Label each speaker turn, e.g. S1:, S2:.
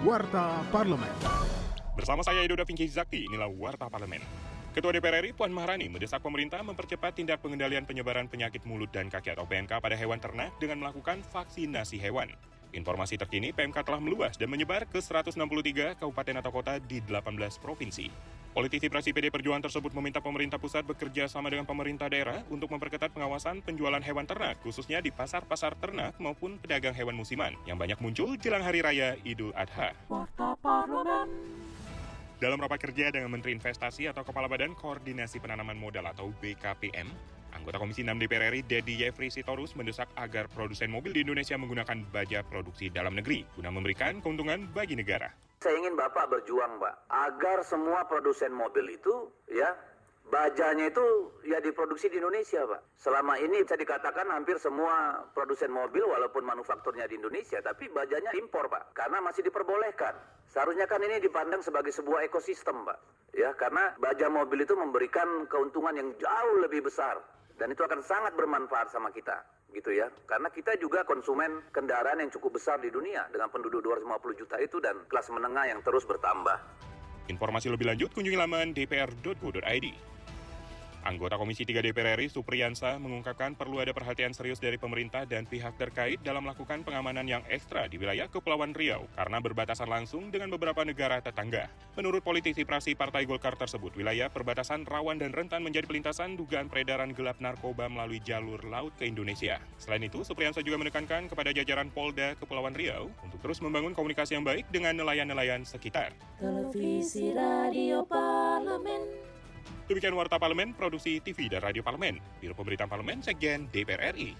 S1: Warta Parlemen.
S2: Bersama saya Edo Vinci Zakti, inilah Warta Parlemen. Ketua DPR RI Puan Maharani mendesak pemerintah mempercepat tindak pengendalian penyebaran penyakit mulut dan kaki atau PMK pada hewan ternak dengan melakukan vaksinasi hewan. Informasi terkini, PMK telah meluas dan menyebar ke 163 kabupaten atau kota di 18 provinsi. Politisi praksi PD Perjuangan tersebut meminta pemerintah pusat bekerja sama dengan pemerintah daerah untuk memperketat pengawasan penjualan hewan ternak, khususnya di pasar-pasar ternak maupun pedagang hewan musiman yang banyak muncul jelang Hari Raya Idul Adha. Dalam rapat kerja dengan Menteri Investasi atau Kepala Badan Koordinasi Penanaman Modal atau BKPM, anggota Komisi 6 DPR RI Dedi Yefri Sitorus mendesak agar produsen mobil di Indonesia menggunakan baja produksi dalam negeri guna memberikan keuntungan bagi negara.
S3: Saya ingin Bapak berjuang, Pak, agar semua produsen mobil itu ya bajanya itu ya diproduksi di Indonesia, Pak. Selama ini bisa dikatakan hampir semua produsen mobil walaupun manufakturnya di Indonesia, tapi bajanya impor, Pak, karena masih diperbolehkan. Seharusnya kan ini dipandang sebagai sebuah ekosistem, Pak. Ya, karena baja mobil itu memberikan keuntungan yang jauh lebih besar dan itu akan sangat bermanfaat sama kita gitu ya. Karena kita juga konsumen kendaraan yang cukup besar di dunia dengan penduduk 250 juta itu dan kelas menengah yang terus bertambah.
S2: Informasi lebih lanjut kunjungi laman dpr.go.id. Anggota Komisi 3 DPR RI Supriyansa mengungkapkan perlu ada perhatian serius dari pemerintah dan pihak terkait dalam melakukan pengamanan yang ekstra di wilayah Kepulauan Riau karena berbatasan langsung dengan beberapa negara tetangga. Menurut politisi prasi Partai Golkar tersebut, wilayah perbatasan rawan dan rentan menjadi pelintasan dugaan peredaran gelap narkoba melalui jalur laut ke Indonesia. Selain itu, Supriyansa juga menekankan kepada jajaran Polda Kepulauan Riau untuk terus membangun komunikasi yang baik dengan nelayan-nelayan sekitar.
S4: Televisi Radio.
S2: Demikian Warta Parlemen, Produksi TV dan Radio Parlemen, Biro Pemberitaan Parlemen, Sekjen DPR RI.